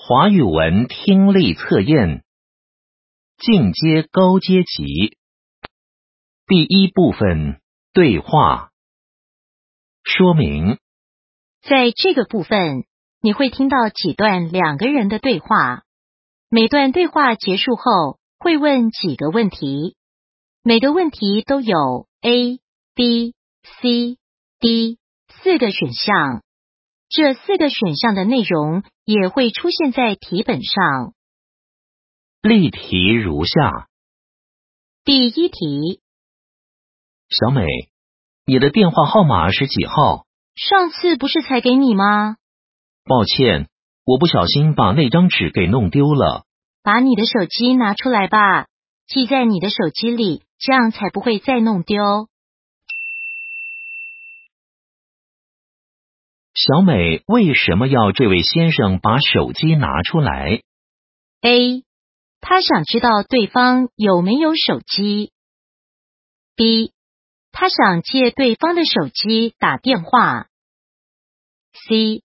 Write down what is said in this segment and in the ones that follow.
华语文听力测验，进阶高阶级。第一部分对话说明。在这个部分，你会听到几段两个人的对话。每段对话结束后，会问几个问题。每个问题都有 A、B、C、D 四个选项。这四个选项的内容也会出现在题本上。例题如下：第一题，小美，你的电话号码是几号？上次不是才给你吗？抱歉，我不小心把那张纸给弄丢了。把你的手机拿出来吧，记在你的手机里，这样才不会再弄丢。小美为什么要这位先生把手机拿出来？A. 他想知道对方有没有手机。B. 他想借对方的手机打电话。C.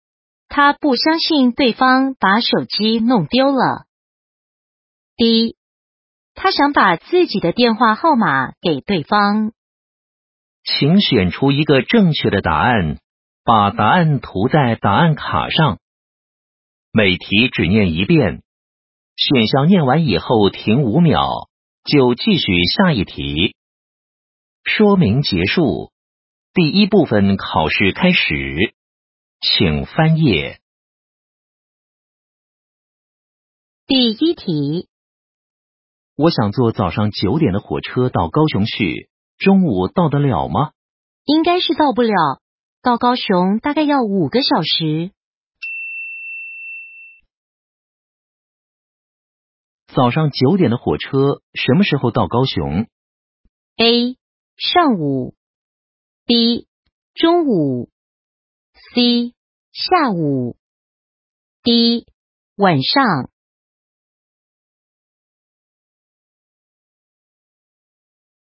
他不相信对方把手机弄丢了。D. 他想把自己的电话号码给对方。请选出一个正确的答案。把答案涂在答案卡上。每题只念一遍，选项念完以后停五秒，就继续下一题。说明结束。第一部分考试开始，请翻页。第一题，我想坐早上九点的火车到高雄去，中午到得了吗？应该是到不了。到高雄大概要五个小时。早上九点的火车什么时候到高雄？A. 上午，B. 中午，C. 下午，D. 晚上。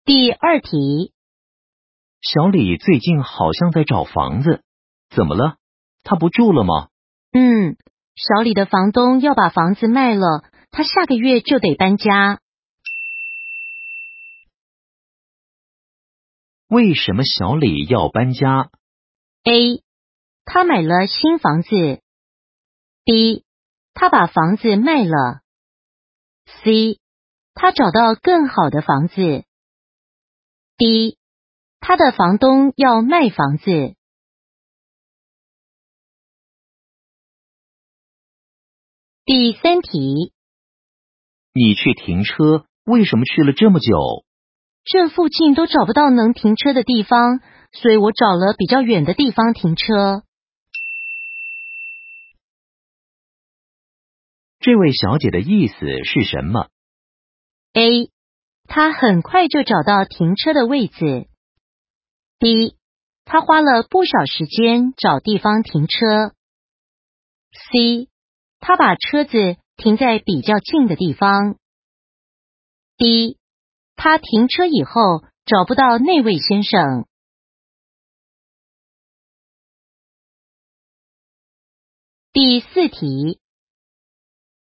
第二题。小李最近好像在找房子，怎么了？他不住了吗？嗯，小李的房东要把房子卖了，他下个月就得搬家。为什么小李要搬家？A. 他买了新房子。B. 他把房子卖了。C. 他找到更好的房子。D. 他的房东要卖房子。第三题，你去停车，为什么去了这么久？这附近都找不到能停车的地方，所以我找了比较远的地方停车。这位小姐的意思是什么？A. 她很快就找到停车的位置。B，他花了不少时间找地方停车。C，他把车子停在比较近的地方。D，他停车以后找不到那位先生。第四题，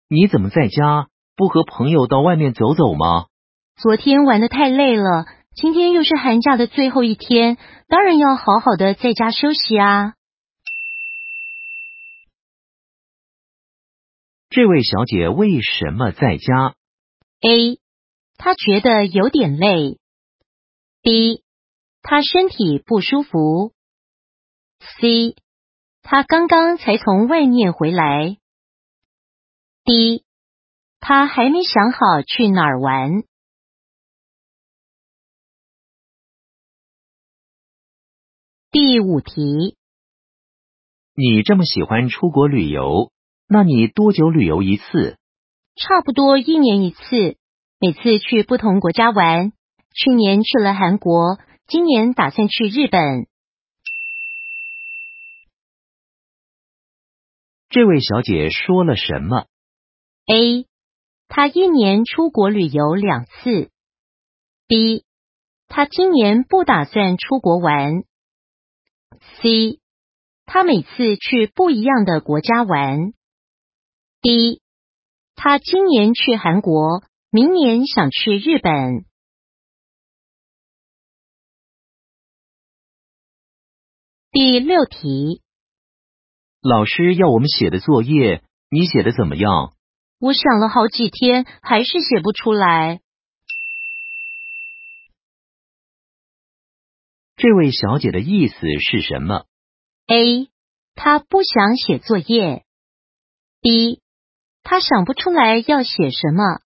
你怎么在家不和朋友到外面走走吗？昨天玩的太累了。今天又是寒假的最后一天，当然要好好的在家休息啊。这位小姐为什么在家？A. 她觉得有点累。B. 她身体不舒服。C. 她刚刚才从外面回来。D. 她还没想好去哪儿玩。第五题，你这么喜欢出国旅游，那你多久旅游一次？差不多一年一次，每次去不同国家玩。去年去了韩国，今年打算去日本。这位小姐说了什么？A. 她一年出国旅游两次。B. 她今年不打算出国玩。C，他每次去不一样的国家玩。D，他今年去韩国，明年想去日本。第六题，老师要我们写的作业，你写的怎么样？我想了好几天，还是写不出来。这位小姐的意思是什么？A，她不想写作业。B，她想不出来要写什么。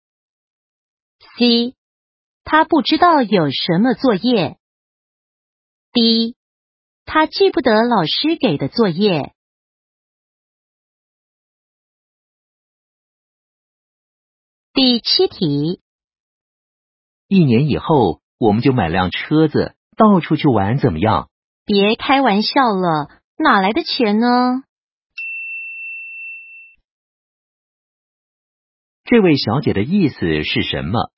C，她不知道有什么作业。D，她记不得老师给的作业。第七题，一年以后我们就买辆车子到处去玩，怎么样？别开玩笑了，哪来的钱呢？这位小姐的意思是什么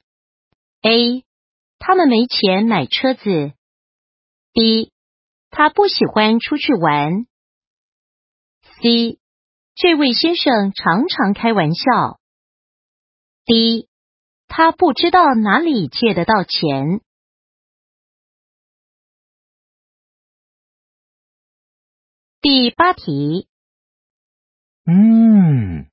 ？A. 他们没钱买车子。B. 他不喜欢出去玩。C. 这位先生常常开玩笑。D，他不知道哪里借得到钱。第八题，嗯，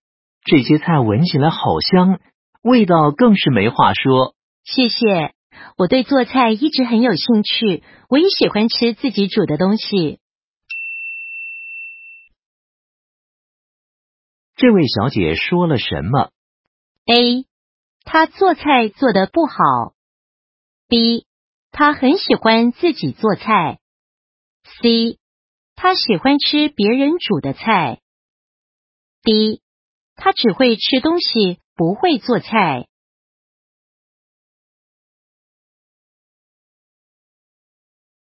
这些菜闻起来好香，味道更是没话说。谢谢，我对做菜一直很有兴趣，我也喜欢吃自己煮的东西。这位小姐说了什么？A，她做菜做的不好。B，她很喜欢自己做菜。C，他喜欢吃别人煮的菜。D，他只会吃东西，不会做菜。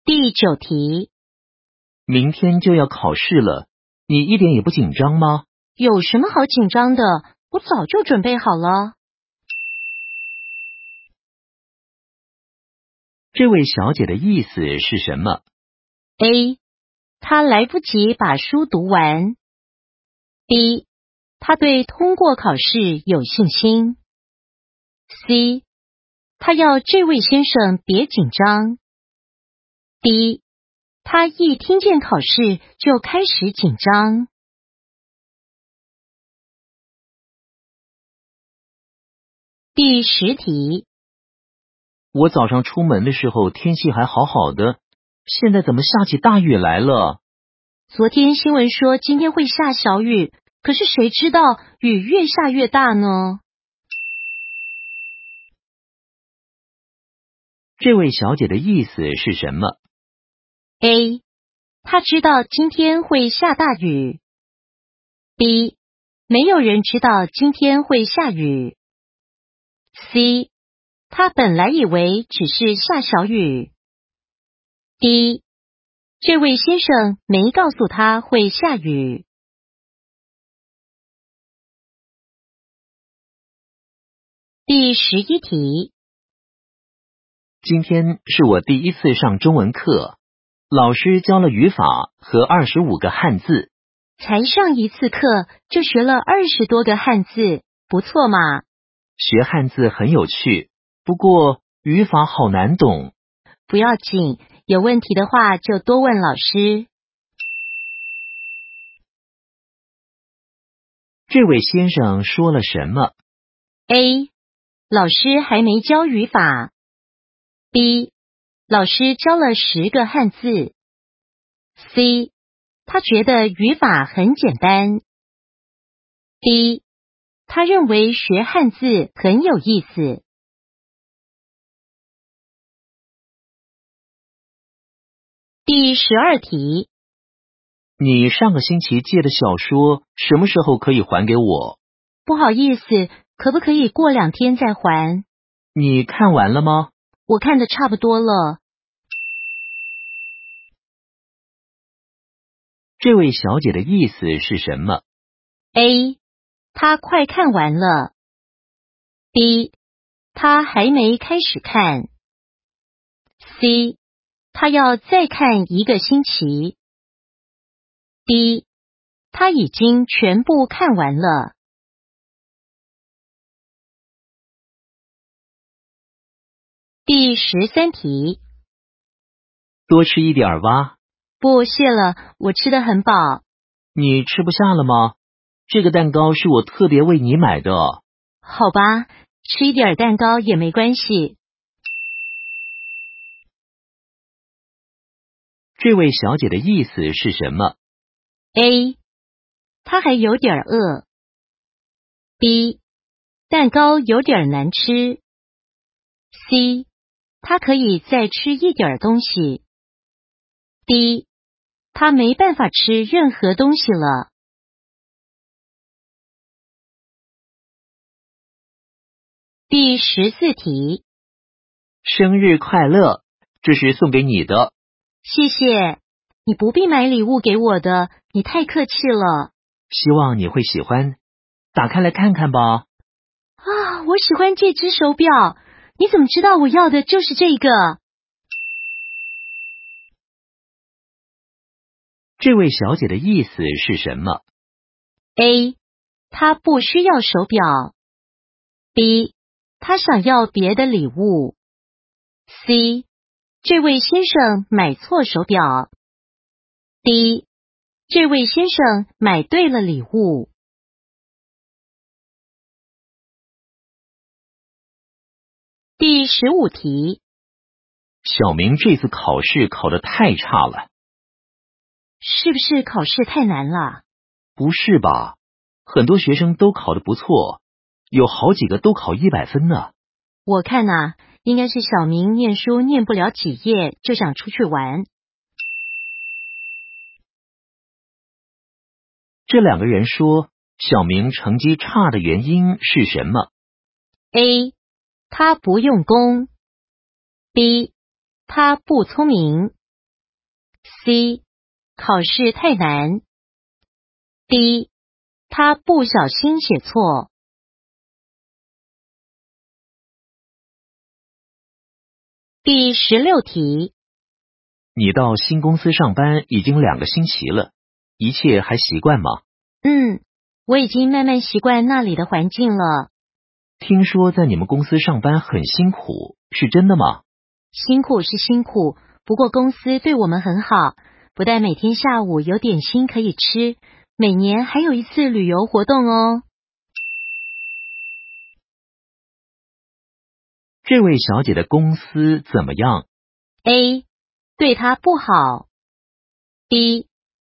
第九题，明天就要考试了，你一点也不紧张吗？有什么好紧张的？我早就准备好了。这位小姐的意思是什么？A. 他来不及把书读完。B. 他对通过考试有信心。C. 他要这位先生别紧张。D. 他一听见考试就开始紧张。第十题，我早上出门的时候天气还好好的，现在怎么下起大雨来了？昨天新闻说今天会下小雨，可是谁知道雨越下越大呢？这位小姐的意思是什么？A. 她知道今天会下大雨。B. 没有人知道今天会下雨。C，她本来以为只是下小雨。D，这位先生没告诉他会下雨。第十一题，今天是我第一次上中文课，老师教了语法和二十五个汉字。才上一次课就学了二十多个汉字，不错嘛。学汉字很有趣，不过语法好难懂。不要紧，有问题的话就多问老师。这位先生说了什么？A. 老师还没教语法。B. 老师教了十个汉字。C. 他觉得语法很简单。D. 他认为学汉字很有意思。第十二题，你上个星期借的小说什么时候可以还给我？不好意思，可不可以过两天再还？你看完了吗？我看的差不多了。这位小姐的意思是什么？A。她快看完了。B，她还没开始看。C，他要再看一个星期。D，他已经全部看完了。第十三题，多吃一点吧。不，谢了，我吃的很饱。你吃不下了吗？这个蛋糕是我特别为你买的。好吧，吃一点蛋糕也没关系。这位小姐的意思是什么 A，她还有点饿。B，蛋糕有点难吃。C，她可以再吃一点东西。D，她没办法吃任何东西了。第十四题，生日快乐，这是送给你的。谢谢。你不必买礼物给我的，你太客气了。希望你会喜欢，打开来看看吧。啊，我喜欢这只手表。你怎么知道我要的就是这个？这位小姐的意思是什么？A，她不需要手表。B，她想要别的礼物。C。这位先生买错手表。D，这位先生买对了礼物。第十五题，小明这次考试考的太差了，是不是考试太难了？不是吧，很多学生都考的不错，有好几个都考一百分呢。我看呐。应该是小明念书念不了几页就想出去玩。这两个人说小明成绩差的原因是什么？A. 他不用功。B. 他不聪明。C. 考试太难。D. 他不小心写错。第十六题，你到新公司上班已经两个星期了，一切还习惯吗？嗯，我已经慢慢习惯那里的环境了。听说在你们公司上班很辛苦，是真的吗？辛苦是辛苦，不过公司对我们很好，不但每天下午有点心可以吃，每年还有一次旅游活动哦。这位小姐的公司怎么样？A. 对她不好。B.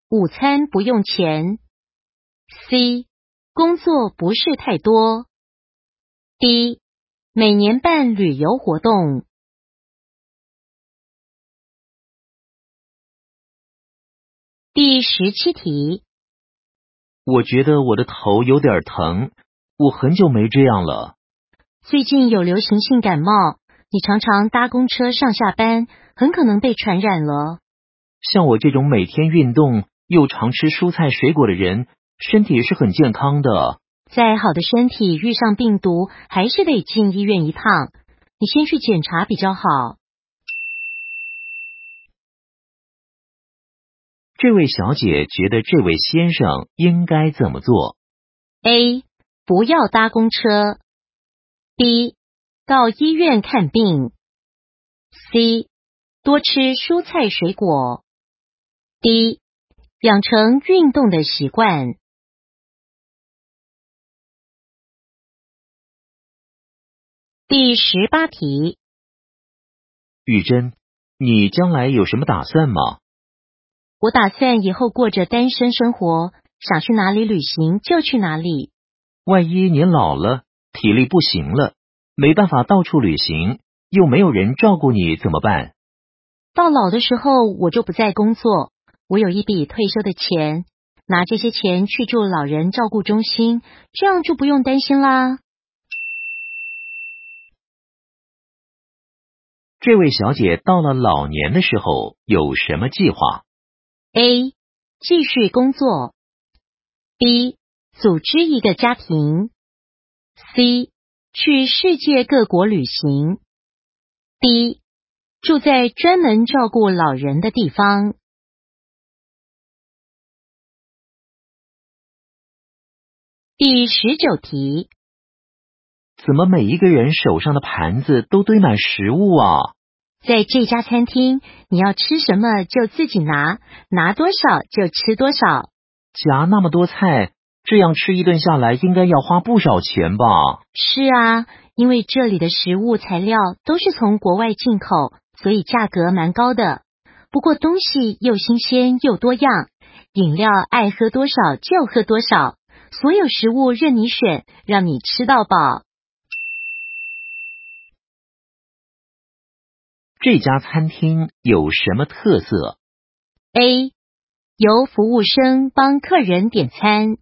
午餐不用钱。C. 工作不是太多。D. 每年办旅游活动。第十七题。我觉得我的头有点疼，我很久没这样了。最近有流行性感冒，你常常搭公车上下班，很可能被传染了。像我这种每天运动又常吃蔬菜水果的人，身体是很健康的。再好的身体遇上病毒，还是得进医院一趟。你先去检查比较好。这位小姐觉得这位先生应该怎么做？A. 不要搭公车。B. 到医院看病。C. 多吃蔬菜水果。D. 养成运动的习惯。第十八题，玉珍，你将来有什么打算吗？我打算以后过着单身生活，想去哪里旅行就去哪里。万一您老了？体力不行了，没办法到处旅行，又没有人照顾你，怎么办？到老的时候，我就不再工作，我有一笔退休的钱，拿这些钱去住老人照顾中心，这样就不用担心啦。这位小姐到了老年的时候有什么计划？A. 继续工作。B. 组织一个家庭。C 去世界各国旅行。D 住在专门照顾老人的地方。第十九题，怎么每一个人手上的盘子都堆满食物啊？在这家餐厅，你要吃什么就自己拿，拿多少就吃多少。夹那么多菜，这样吃一顿下来应该要花不少钱吧？是啊，因为这里的食物材料都是从国外进口，所以价格蛮高的。不过东西又新鲜又多样，饮料爱喝多少就喝多少，所有食物任你选，让你吃到饱。这家餐厅有什么特色？A. 由服务生帮客人点餐。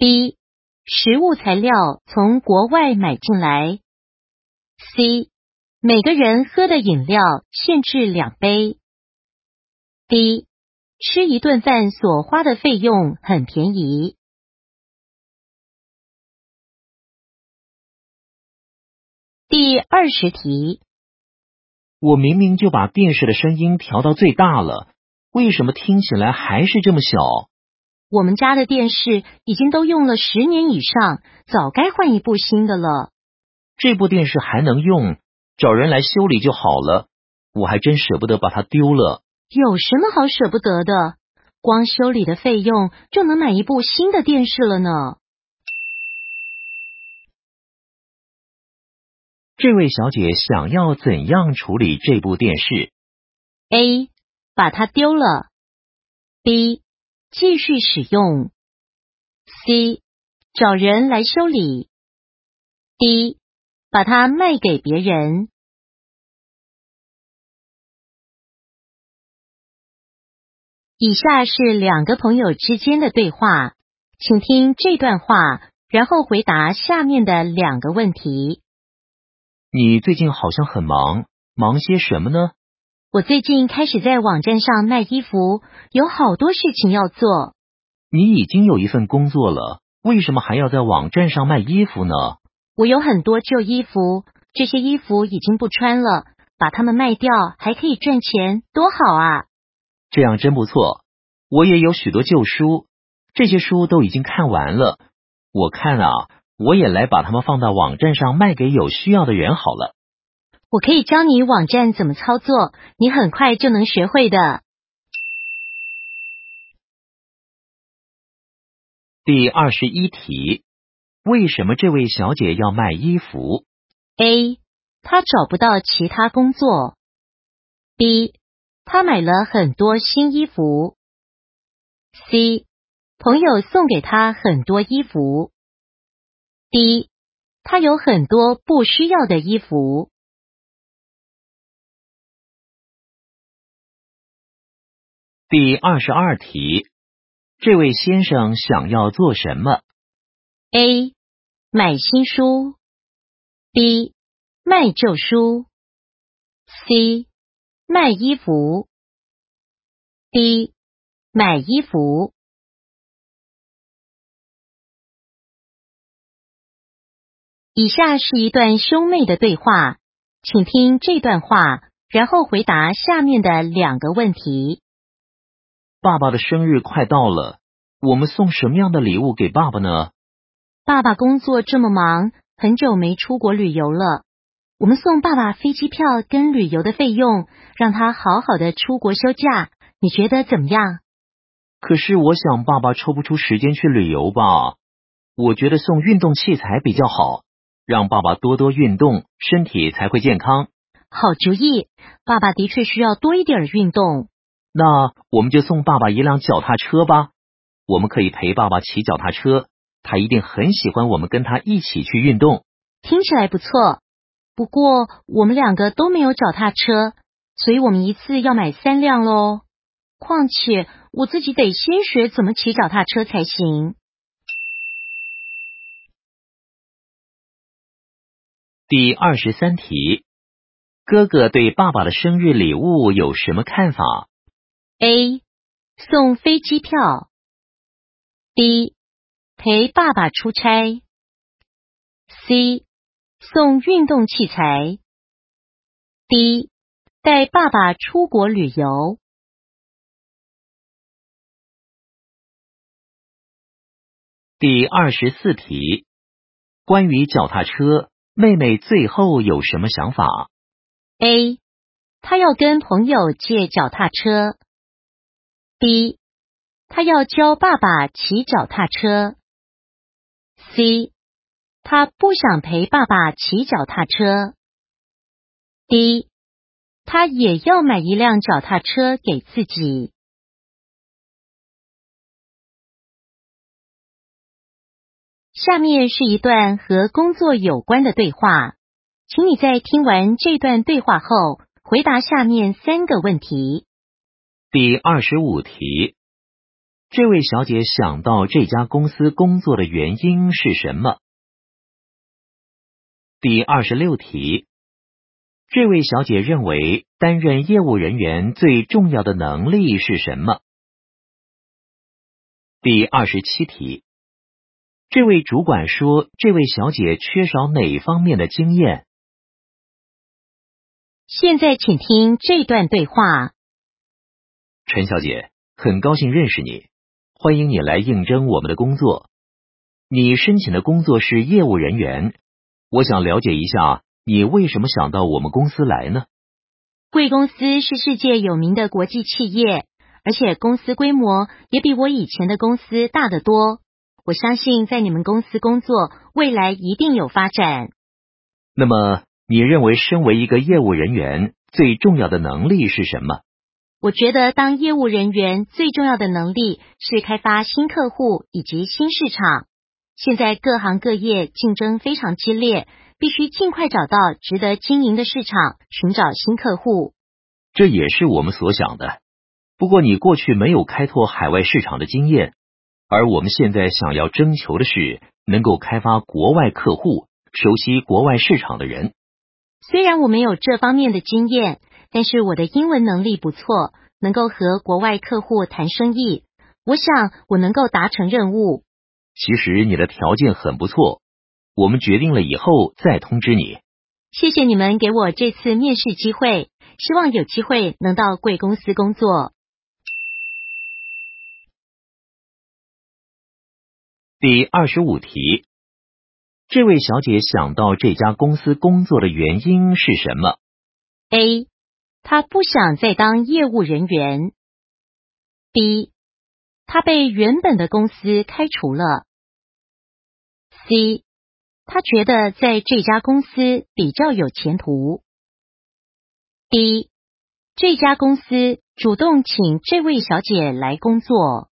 B. 食物材料从国外买进来。C. 每个人喝的饮料限制两杯。D. 吃一顿饭所花的费用很便宜。第二十题。我明明就把电视的声音调到最大了，为什么听起来还是这么小？我们家的电视已经都用了十年以上，早该换一部新的了。这部电视还能用，找人来修理就好了。我还真舍不得把它丢了。有什么好舍不得的？光修理的费用就能买一部新的电视了呢。这位小姐想要怎样处理这部电视？A. 把它丢了。B. 继续使用。C. 找人来修理。D. 把它卖给别人。以下是两个朋友之间的对话，请听这段话，然后回答下面的两个问题。你最近好像很忙，忙些什么呢？我最近开始在网站上卖衣服，有好多事情要做。你已经有一份工作了，为什么还要在网站上卖衣服呢？我有很多旧衣服，这些衣服已经不穿了，把它们卖掉还可以赚钱，多好啊！这样真不错。我也有许多旧书，这些书都已经看完了。我看啊。我也来把它们放到网站上卖给有需要的人好了。我可以教你网站怎么操作，你很快就能学会的。第二十一题：为什么这位小姐要卖衣服？A. 她找不到其他工作。B. 她买了很多新衣服。C. 朋友送给她很多衣服。D. 她，有很多不需要的衣服。第二十二题，这位先生想要做什么？A. 买新书。B. 卖旧书。C. 卖衣服。D. 买衣服。以下是一段兄妹的对话，请听这段话，然后回答下面的两个问题。爸爸的生日快到了，我们送什么样的礼物给爸爸呢？爸爸工作这么忙，很久没出国旅游了。我们送爸爸飞机票跟旅游的费用，让他好好的出国休假。你觉得怎么样？可是我想爸爸抽不出时间去旅游吧？我觉得送运动器材比较好。让爸爸多多运动，身体才会健康。好主意，爸爸的确需要多一点运动。那我们就送爸爸一辆脚踏车吧。我们可以陪爸爸骑脚踏车，他一定很喜欢我们跟他一起去运动。听起来不错。不过我们两个都没有脚踏车，所以我们一次要买三辆喽。况且我自己得先学怎么骑脚踏车才行。第二十三题，哥哥对爸爸的生日礼物有什么看法？A. 送飞机票。B. 陪爸爸出差。C. 送运动器材。D. 带爸爸出国旅游。第二十四题。关于脚踏车，妹妹最后有什么想法？A. 她要跟朋友借脚踏车。B. 他要教爸爸骑脚踏车。C. 他不想陪爸爸骑脚踏车。D. 他也要买一辆脚踏车给自己。下面是一段和工作有关的对话，请你在听完这段对话后，回答下面三个问题。第二十五题，这位小姐想到这家公司工作的原因是什么？第二十六题，这位小姐认为担任业务人员最重要的能力是什么？第二十七题。这位主管说：“这位小姐缺少哪方面的经验？”现在，请听这段对话。陈小姐，很高兴认识你，欢迎你来应征我们的工作。你申请的工作是业务人员，我想了解一下，你为什么想到我们公司来呢？贵公司是世界有名的国际企业，而且公司规模也比我以前的公司大得多。我相信在你们公司工作，未来一定有发展。那么，你认为身为一个业务人员最重要的能力是什么？我觉得当业务人员最重要的能力是开发新客户以及新市场。现在各行各业竞争非常激烈，必须尽快找到值得经营的市场，寻找新客户。这也是我们所想的。不过，你过去没有开拓海外市场的经验。而我们现在想要征求的是能够开发国外客户、熟悉国外市场的人。虽然我没有这方面的经验，但是我的英文能力不错，能够和国外客户谈生意。我想我能够达成任务。其实你的条件很不错，我们决定了以后再通知你。谢谢你们给我这次面试机会，希望有机会能到贵公司工作。第二十五题，这位小姐想到这家公司工作的原因是什么？A. 他不想再当业务人员。B. 他被原本的公司开除了。C. 他觉得在这家公司比较有前途。D. 这家公司主动请这位小姐来工作。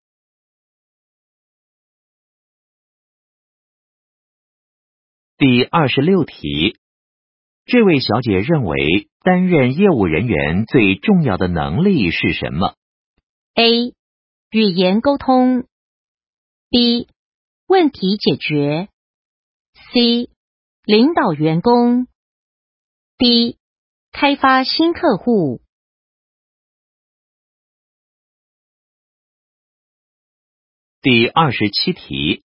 第二十六题，这位小姐认为担任业务人员最重要的能力是什么？A. 语言沟通。B. 问题解决。C. 领导员工。D. 开发新客户。第二十七题。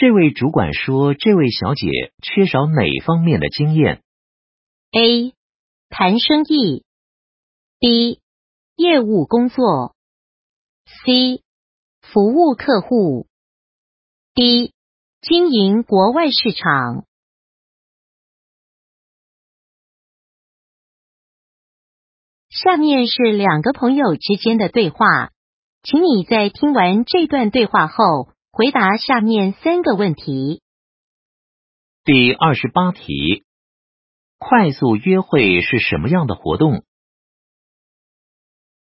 这位主管说：“这位小姐缺少哪方面的经验？”A. 谈生意。B. 业务工作。C. 服务客户。D. 经营国外市场。下面是两个朋友之间的对话，请你在听完这段对话后。回答下面三个问题。第二十八题：快速约会是什么样的活动？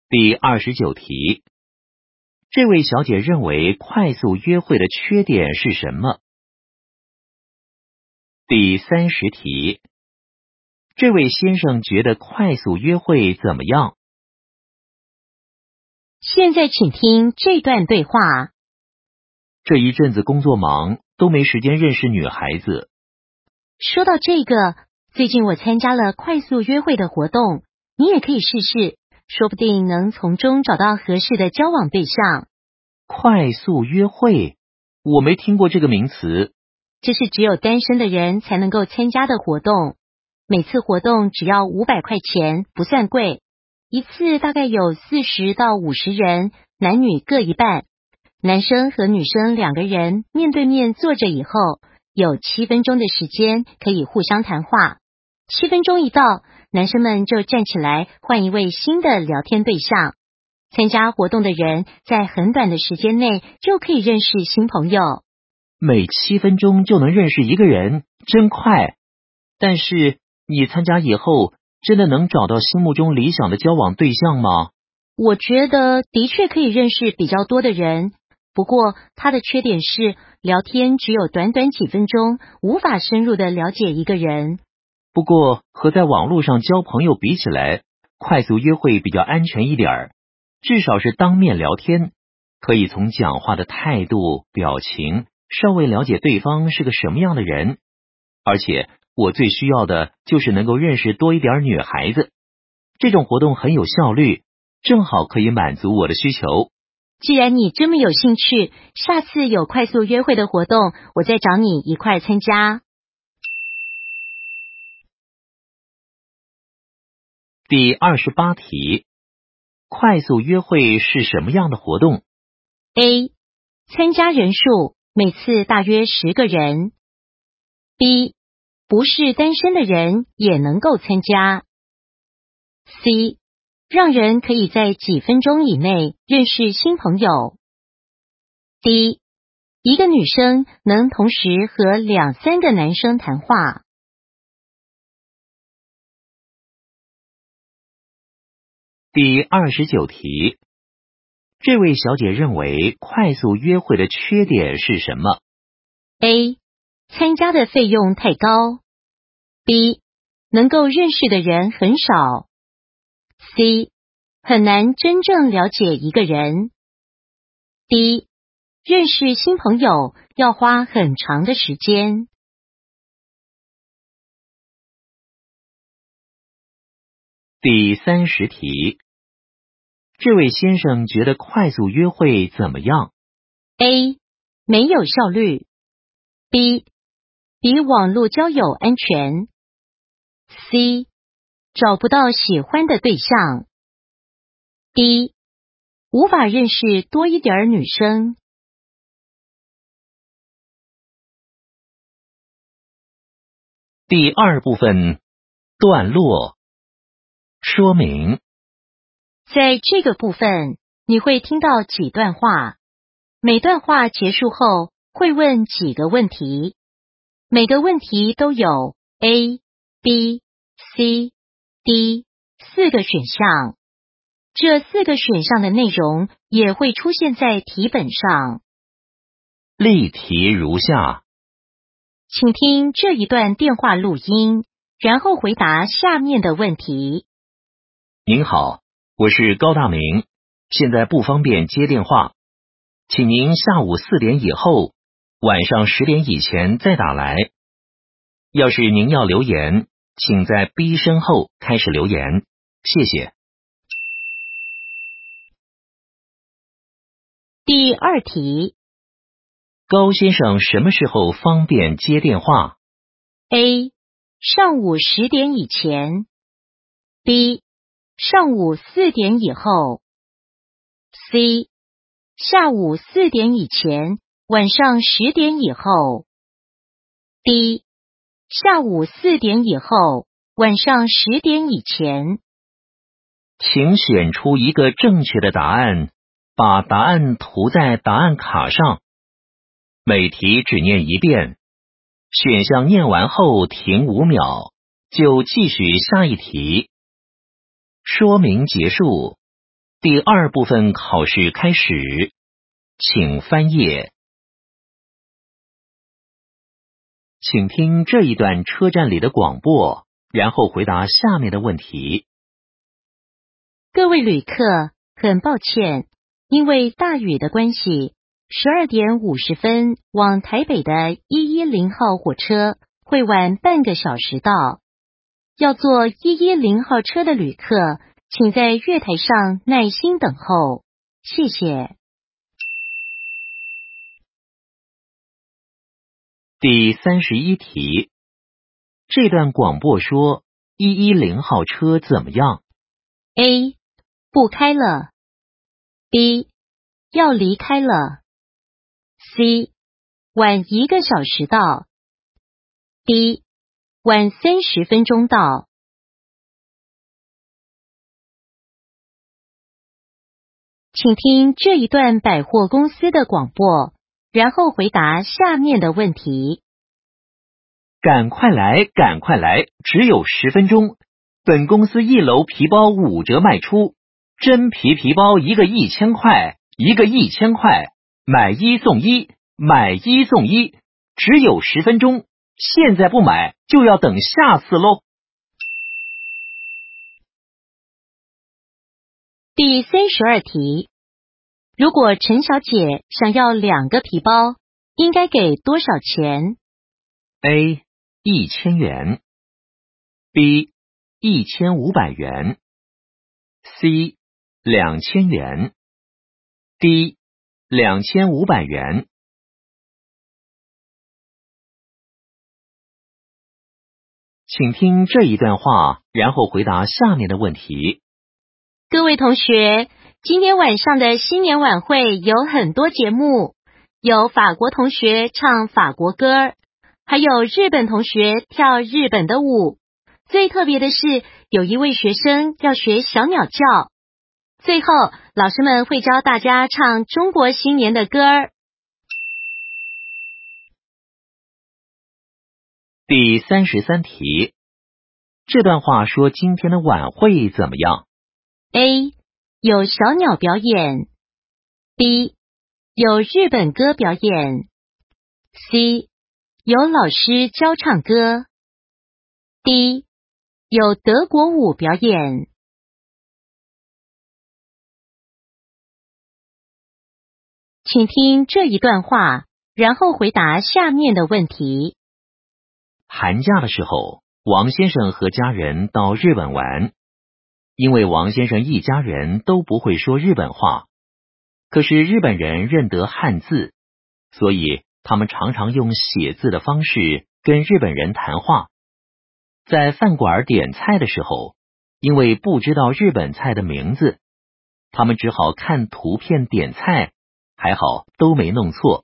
第二十九题：这位小姐认为快速约会的缺点是什么？第三十题：这位先生觉得快速约会怎么样？现在请听这段对话。这一阵子工作忙，都没时间认识女孩子。说到这个，最近我参加了快速约会的活动，你也可以试试，说不定能从中找到合适的交往对象。快速约会，我没听过这个名词。这是只有单身的人才能够参加的活动，每次活动只要五百块钱，不算贵，一次大概有四十到五十人，男女各一半。男生和女生两个人面对面坐着以后，有七分钟的时间可以互相谈话。七分钟一到，男生们就站起来换一位新的聊天对象。参加活动的人在很短的时间内就可以认识新朋友。每七分钟就能认识一个人，真快。但是你参加以后，真的能找到心目中理想的交往对象吗？我觉得的确可以认识比较多的人，不过它的缺点是聊天只有短短几分钟，无法深入的了解一个人。不过和在网络上交朋友比起来，快速约会比较安全一点儿，至少是当面聊天，可以从讲话的态度、表情稍微了解对方是个什么样的人。而且我最需要的就是能够认识多一点女孩子，这种活动很有效率，正好可以满足我的需求。既然你这么有兴趣，下次有快速约会的活动，我再找你一块参加。第二十八题：快速约会是什么样的活动？A. 参加人数每次大约十个人。B. 不是单身的人也能够参加。C. 让人可以在几分钟以内认识新朋友。D. 一个女生能同时和两三个男生谈话。第二十九题，这位小姐认为快速约会的缺点是什么？A. 参加的费用太高。B. 能够认识的人很少。C. 很难真正了解一个人。D. 认识新朋友要花很长的时间。第三十题。这位先生觉得快速约会怎么样？A. 没有效率。B. 比网络交友安全。C. 找不到喜欢的对象。一无法认识多一点女生。第二部分段落说明。在这个部分，你会听到几段话。每段话结束后，会问几个问题。每个问题都有 A、B、C、D 四个选项。这四个选项的内容也会出现在题本上。例题如下，请听这一段电话录音，然后回答下面的问题。您好。我是高大明，现在不方便接电话，请您下午四点以后，晚上十点以前再打来。要是您要留言，请在 B 声后开始留言，谢谢。第二题，高先生什么时候方便接电话？A. 上午十点以前。B. 上午四点以后，C 下午四点以前，晚上十点以后，D 下午四点以后，晚上十点以前。请选出一个正确的答案，把答案涂在答案卡上。每题只念一遍，选项念完后停五秒，就继续下一题。说明结束，第二部分考试开始，请翻页，请听这一段车站里的广播，然后回答下面的问题。各位旅客，很抱歉，因为大雨的关系，十二点五十分往台北的一一零号火车会晚半个小时到。要坐一一零号车的旅客，请在月台上耐心等候，谢谢。第三十一题，这段广播说一一零号车怎么样？A. 不开了。B. 要离开了。C. 晚一个小时到，D 晚三十分钟到。请听这一段百货公司的广播，然后回答下面的问题。赶快来，赶快来！只有十分钟。本公司一楼皮包五折卖出，真皮皮包一个一千块，一个一千块，买一送一，买一送一，只有十分钟。现在不买就要等下次喽。第三十二题：如果陈小姐想要两个皮包，应该给多少钱？A 一千元，B 一千五百元，C 两千元，D 两千五百元。请听这一段话，然后回答下面的问题。各位同学，今天晚上的新年晚会有很多节目，有法国同学唱法国歌，还有日本同学跳日本的舞。最特别的是，有一位学生要学小鸟叫。最后，老师们会教大家唱中国新年的歌儿。第三十三题，这段话说今天的晚会怎么样？A 有小鸟表演，B 有日本歌表演，C 有老师教唱歌，D 有德国舞表演。请听这一段话，然后回答下面的问题。寒假的时候，王先生和家人到日本玩。因为王先生一家人都不会说日本话，可是日本人认得汉字，所以他们常常用写字的方式跟日本人谈话。在饭馆点菜的时候，因为不知道日本菜的名字，他们只好看图片点菜，还好都没弄错。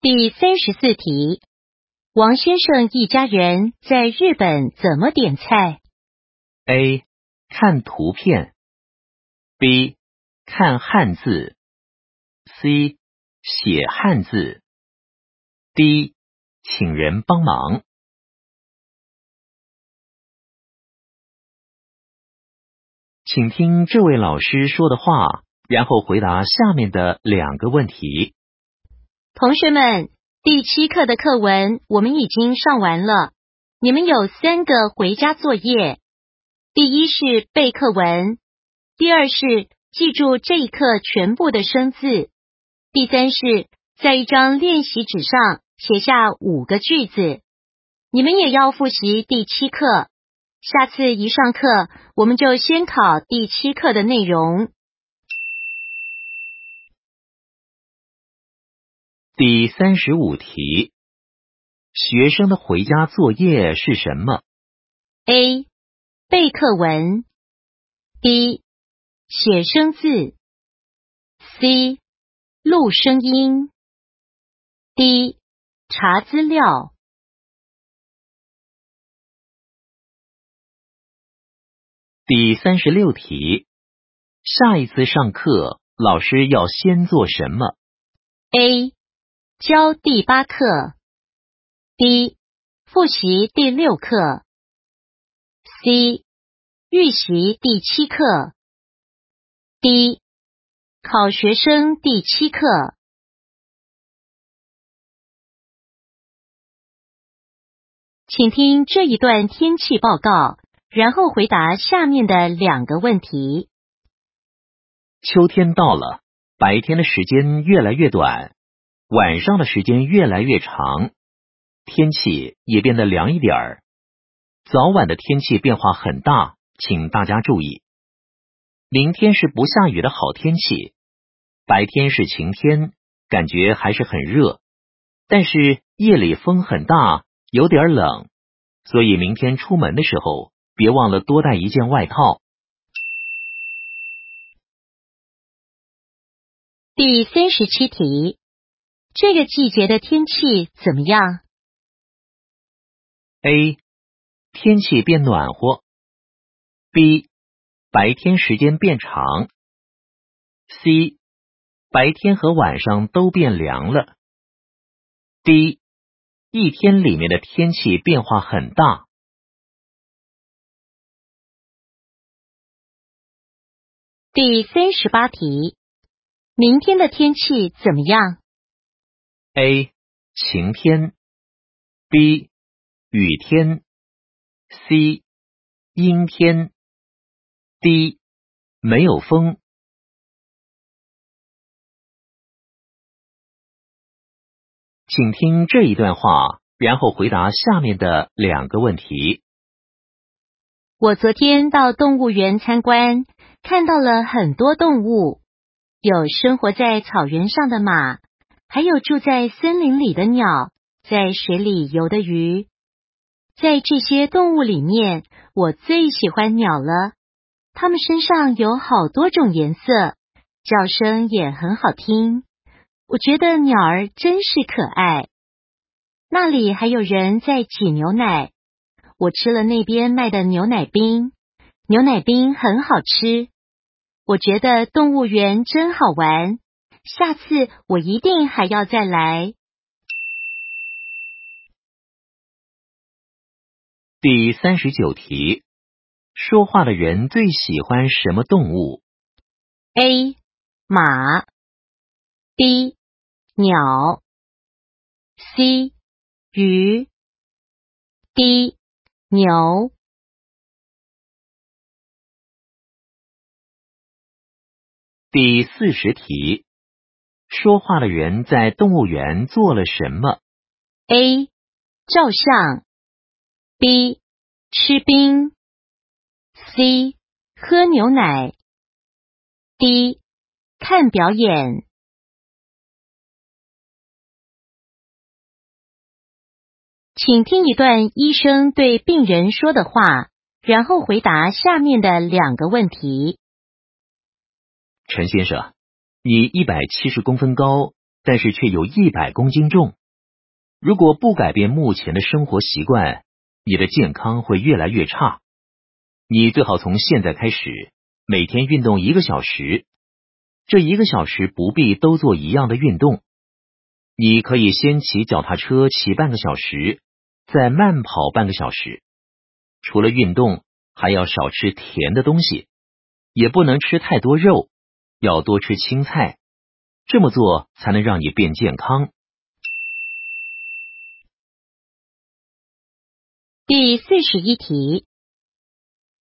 第三十四题。王先生一家人在日本怎么点菜？A. 看图片，B. 看汉字，C. 写汉字，D. 请人帮忙。请听这位老师说的话，然后回答下面的两个问题。同学们。第七课的课文我们已经上完了，你们有三个回家作业：第一是背课文，第二是记住这一课全部的生字，第三是在一张练习纸上写下五个句子。你们也要复习第七课，下次一上课我们就先考第七课的内容。第三十五题，学生的回家作业是什么？A. 背课文，B. 写生字，C. 录声音，D. 查资料。第三十六题，下一次上课老师要先做什么？A. 教第八课，B 复习第六课，C 预习第七课，D 考学生第七课。请听这一段天气报告，然后回答下面的两个问题。秋天到了，白天的时间越来越短。晚上的时间越来越长，天气也变得凉一点儿。早晚的天气变化很大，请大家注意。明天是不下雨的好天气，白天是晴天，感觉还是很热，但是夜里风很大，有点冷，所以明天出门的时候别忘了多带一件外套。第三十七题。这个季节的天气怎么样？A. 天气变暖和。B. 白天时间变长。C. 白天和晚上都变凉了。D. 一天里面的天气变化很大。第三十八题，明天的天气怎么样？A. 晴天。B. 雨天。C. 阴天。D. 没有风。请听这一段话，然后回答下面的两个问题。我昨天到动物园参观，看到了很多动物，有生活在草原上的马，还有住在森林里的鸟，在水里游的鱼。在这些动物里面，我最喜欢鸟了。它们身上有好多种颜色，叫声也很好听。我觉得鸟儿真是可爱。那里还有人在挤牛奶，我吃了那边卖的牛奶冰，牛奶冰很好吃。我觉得动物园真好玩，下次我一定还要再来。第三十九题，说话的人最喜欢什么动物？A. 马。B 鸟，C 鱼，D 牛。第四十题，说话的人在动物园做了什么？A. 照相，B. 吃冰，C. 喝牛奶，D. 看表演。请听一段医生对病人说的话，然后回答下面的两个问题。陈先生，你一百七十公分高，但是却有一百公斤重。如果不改变目前的生活习惯，你的健康会越来越差。你最好从现在开始每天运动一个小时，这一个小时不必都做一样的运动。你可以先骑脚踏车骑半个小时。再慢跑半个小时，除了运动，还要少吃甜的东西，也不能吃太多肉，要多吃青菜，这么做才能让你变健康。第四十一题，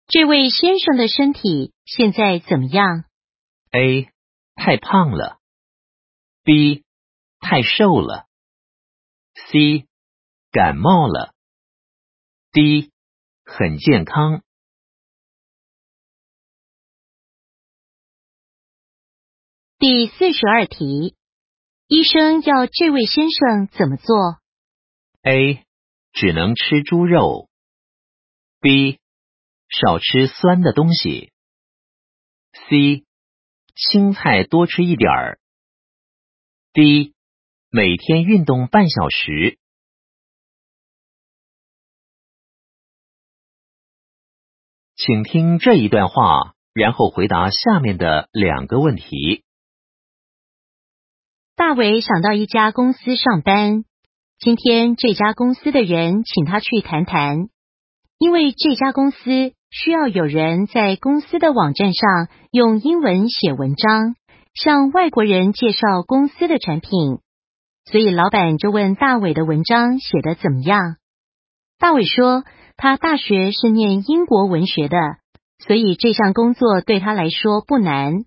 这位先生的身体现在怎么样？A. 太胖了。B. 太瘦了。C. 感冒了。D，很健康。第四十二题，医生要这位先生怎么做？A，只能吃猪肉。B，少吃酸的东西。C，青菜多吃一点儿。D，每天运动半小时。请听这一段话，然后回答下面的两个问题。大伟想到一家公司上班，今天这家公司的人请他去谈谈，因为这家公司需要有人在公司的网站上用英文写文章，向外国人介绍公司的产品，所以老板就问大伟的文章写的怎么样。大伟说。他大学是念英国文学的，所以这项工作对他来说不难。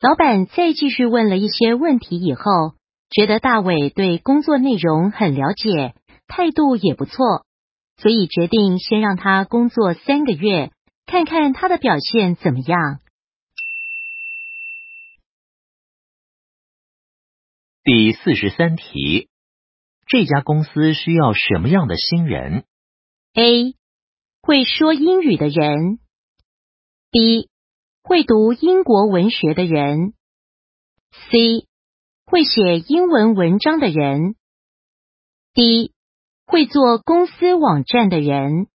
老板再继续问了一些问题以后，觉得大伟对工作内容很了解，态度也不错，所以决定先让他工作三个月，看看他的表现怎么样。第四十三题，这家公司需要什么样的新人？A 会说英语的人，B 会读英国文学的人，C 会写英文文章的人；D，会做公司网站的人。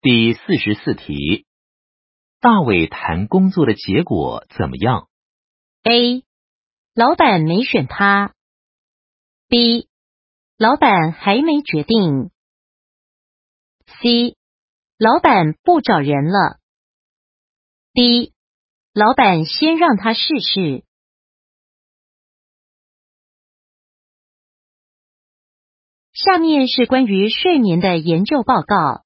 第四十四题，大伟谈工作的结果怎么样？A，老板没选他。B，老板还没决定。C，老板不找人了。D，老板先让他试试。下面是关于睡眠的研究报告，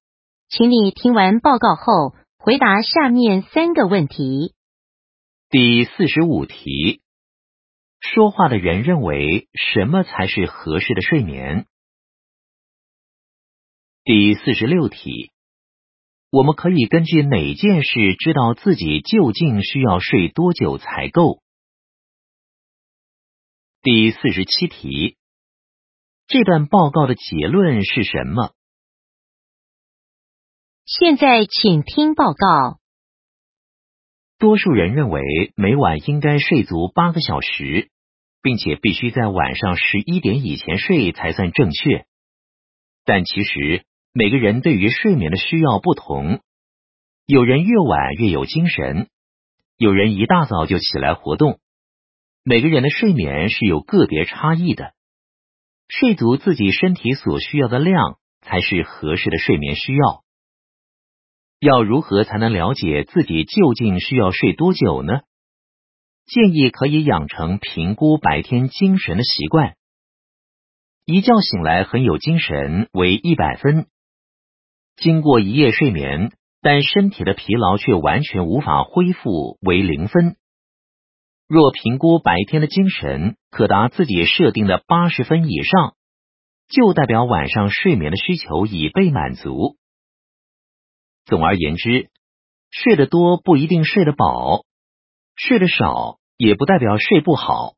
请你听完报告后回答下面三个问题。第四十五题，说话的人认为什么才是合适的睡眠？第四十六题。我们可以根据哪件事知道自己究竟需要睡多久才够？第四十七题，这段报告的结论是什么？现在请听报告。多数人认为每晚应该睡足八个小时，并且必须在晚上十一点以前睡才算正确。但其实。每个人对于睡眠的需要不同，有人越晚越有精神，有人一大早就起来活动。每个人的睡眠是有个别差异的，睡足自己身体所需要的量才是合适的睡眠需要。要如何才能了解自己究竟需要睡多久呢？建议可以养成评估白天精神的习惯，一觉醒来很有精神为一百分。经过一夜睡眠，但身体的疲劳却完全无法恢复，为零分。若评估白天的精神可达自己设定的八十分以上，就代表晚上睡眠的需求已被满足。总而言之，睡得多不一定睡得饱，睡得少也不代表睡不好。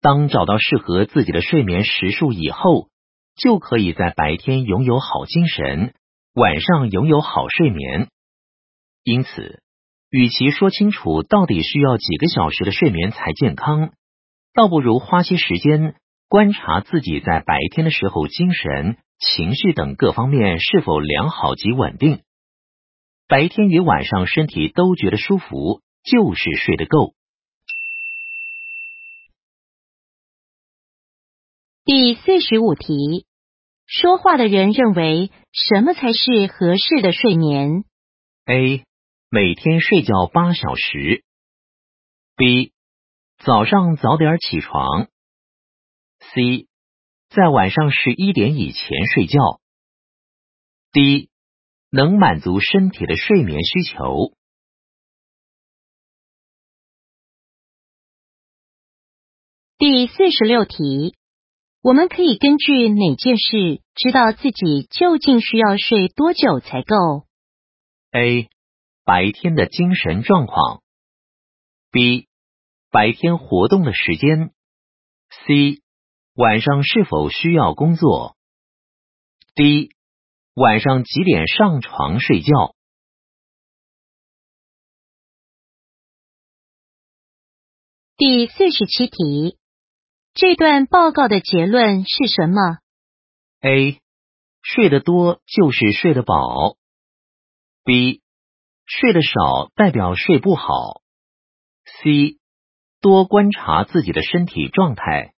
当找到适合自己的睡眠时数以后，就可以在白天拥有好精神。晚上拥有好睡眠，因此，与其说清楚到底需要几个小时的睡眠才健康，倒不如花些时间观察自己在白天的时候精神、情绪等各方面是否良好及稳定。白天与晚上身体都觉得舒服，就是睡得够。第四十五题。说话的人认为什么才是合适的睡眠？A. 每天睡觉八小时。B. 早上早点起床。C. 在晚上十一点以前睡觉。D. 能满足身体的睡眠需求。第四十六题。我们可以根据哪件事知道自己究竟需要睡多久才够？A. 白天的精神状况。B. 白天活动的时间。C. 晚上是否需要工作？D. 晚上几点上床睡觉？第四十七题。这段报告的结论是什么？A. 睡得多就是睡得饱。B. 睡得少代表睡不好。C. 多观察自己的身体状态。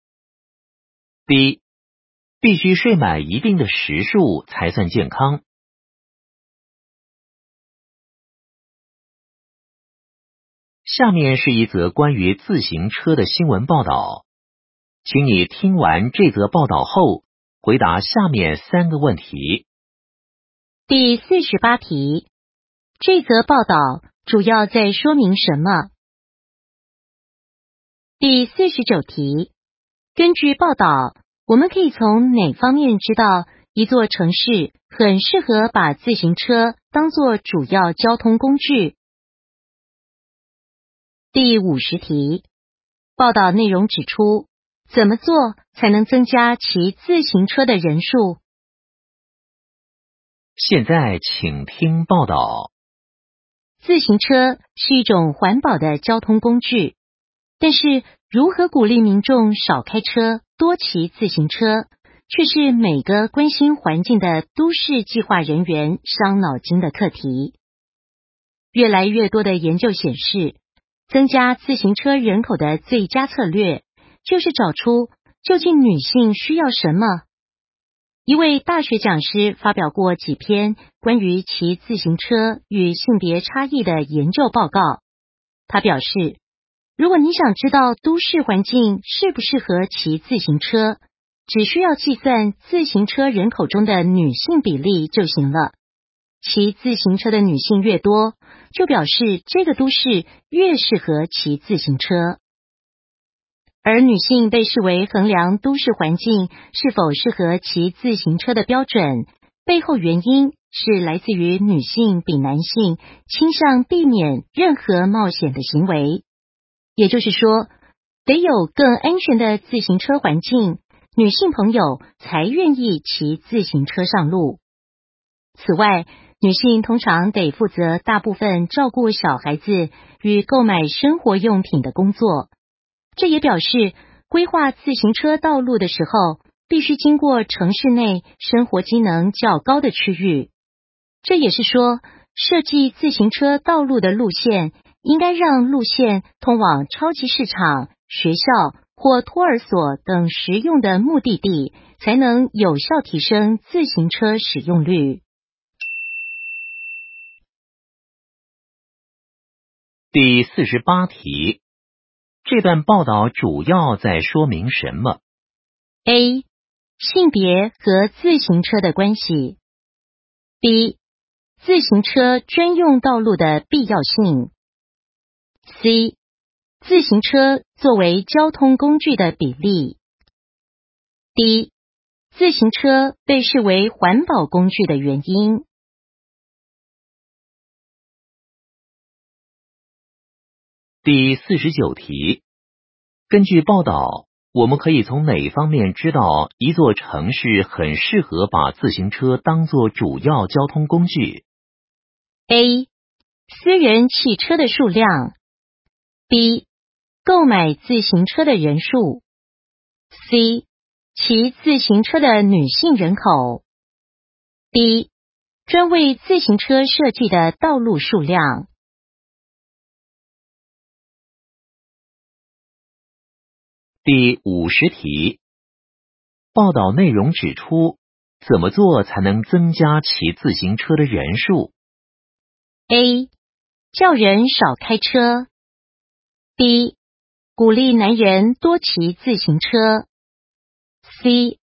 D. 必须睡满一定的时数才算健康。下面是一则关于自行车的新闻报道。请你听完这则报道后，回答下面三个问题。第四十八题，这则报道主要在说明什么？第四十九题，根据报道，我们可以从哪方面知道一座城市很适合把自行车当做主要交通工具？第五十题，报道内容指出。怎么做才能增加骑自行车的人数？现在请听报道。自行车是一种环保的交通工具，但是如何鼓励民众少开车、多骑自行车，却是每个关心环境的都市计划人员伤脑筋的课题。越来越多的研究显示，增加自行车人口的最佳策略，就是找出究竟女性需要什么。一位大学讲师发表过几篇关于骑自行车与性别差异的研究报告。他表示，如果你想知道都市环境适不适合骑自行车，只需要计算自行车人口中的女性比例就行了。骑自行车的女性越多，就表示这个都市越适合骑自行车。而女性被视为衡量都市环境是否适合骑自行车的标准，背后原因是来自于女性比男性倾向避免任何冒险的行为。也就是说，得有更安全的自行车环境，女性朋友才愿意骑自行车上路。此外，女性通常得负责大部分照顾小孩子与购买生活用品的工作，这也表示规划自行车道路的时候，必须经过城市内生活机能较高的区域。这也是说，设计自行车道路的路线应该让路线通往超级市场、学校或托儿所等实用的目的地，才能有效提升自行车使用率。第四十八题，这段报道主要在说明什么？A. 性别和自行车的关系。B. 自行车专用道路的必要性。C. 自行车作为交通工具的比例。D. 自行车被视为环保工具的原因。第四十九题，根据报道，我们可以从哪方面知道一座城市很适合把自行车当做主要交通工具？A. 私人汽车的数量。B. 购买自行车的人数。C. 骑自行车的女性人口。D. 专为自行车设计的道路数量。第五十题，报道内容指出，怎么做才能增加骑自行车的人数？A. 叫人少开车。B. 鼓励男人多骑自行车。C.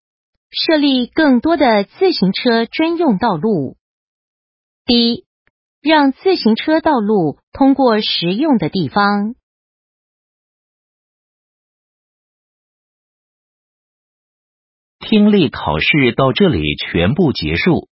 设立更多的自行车专用道路。D. 让自行车道路通过实用的地方。听力考试到这里全部结束。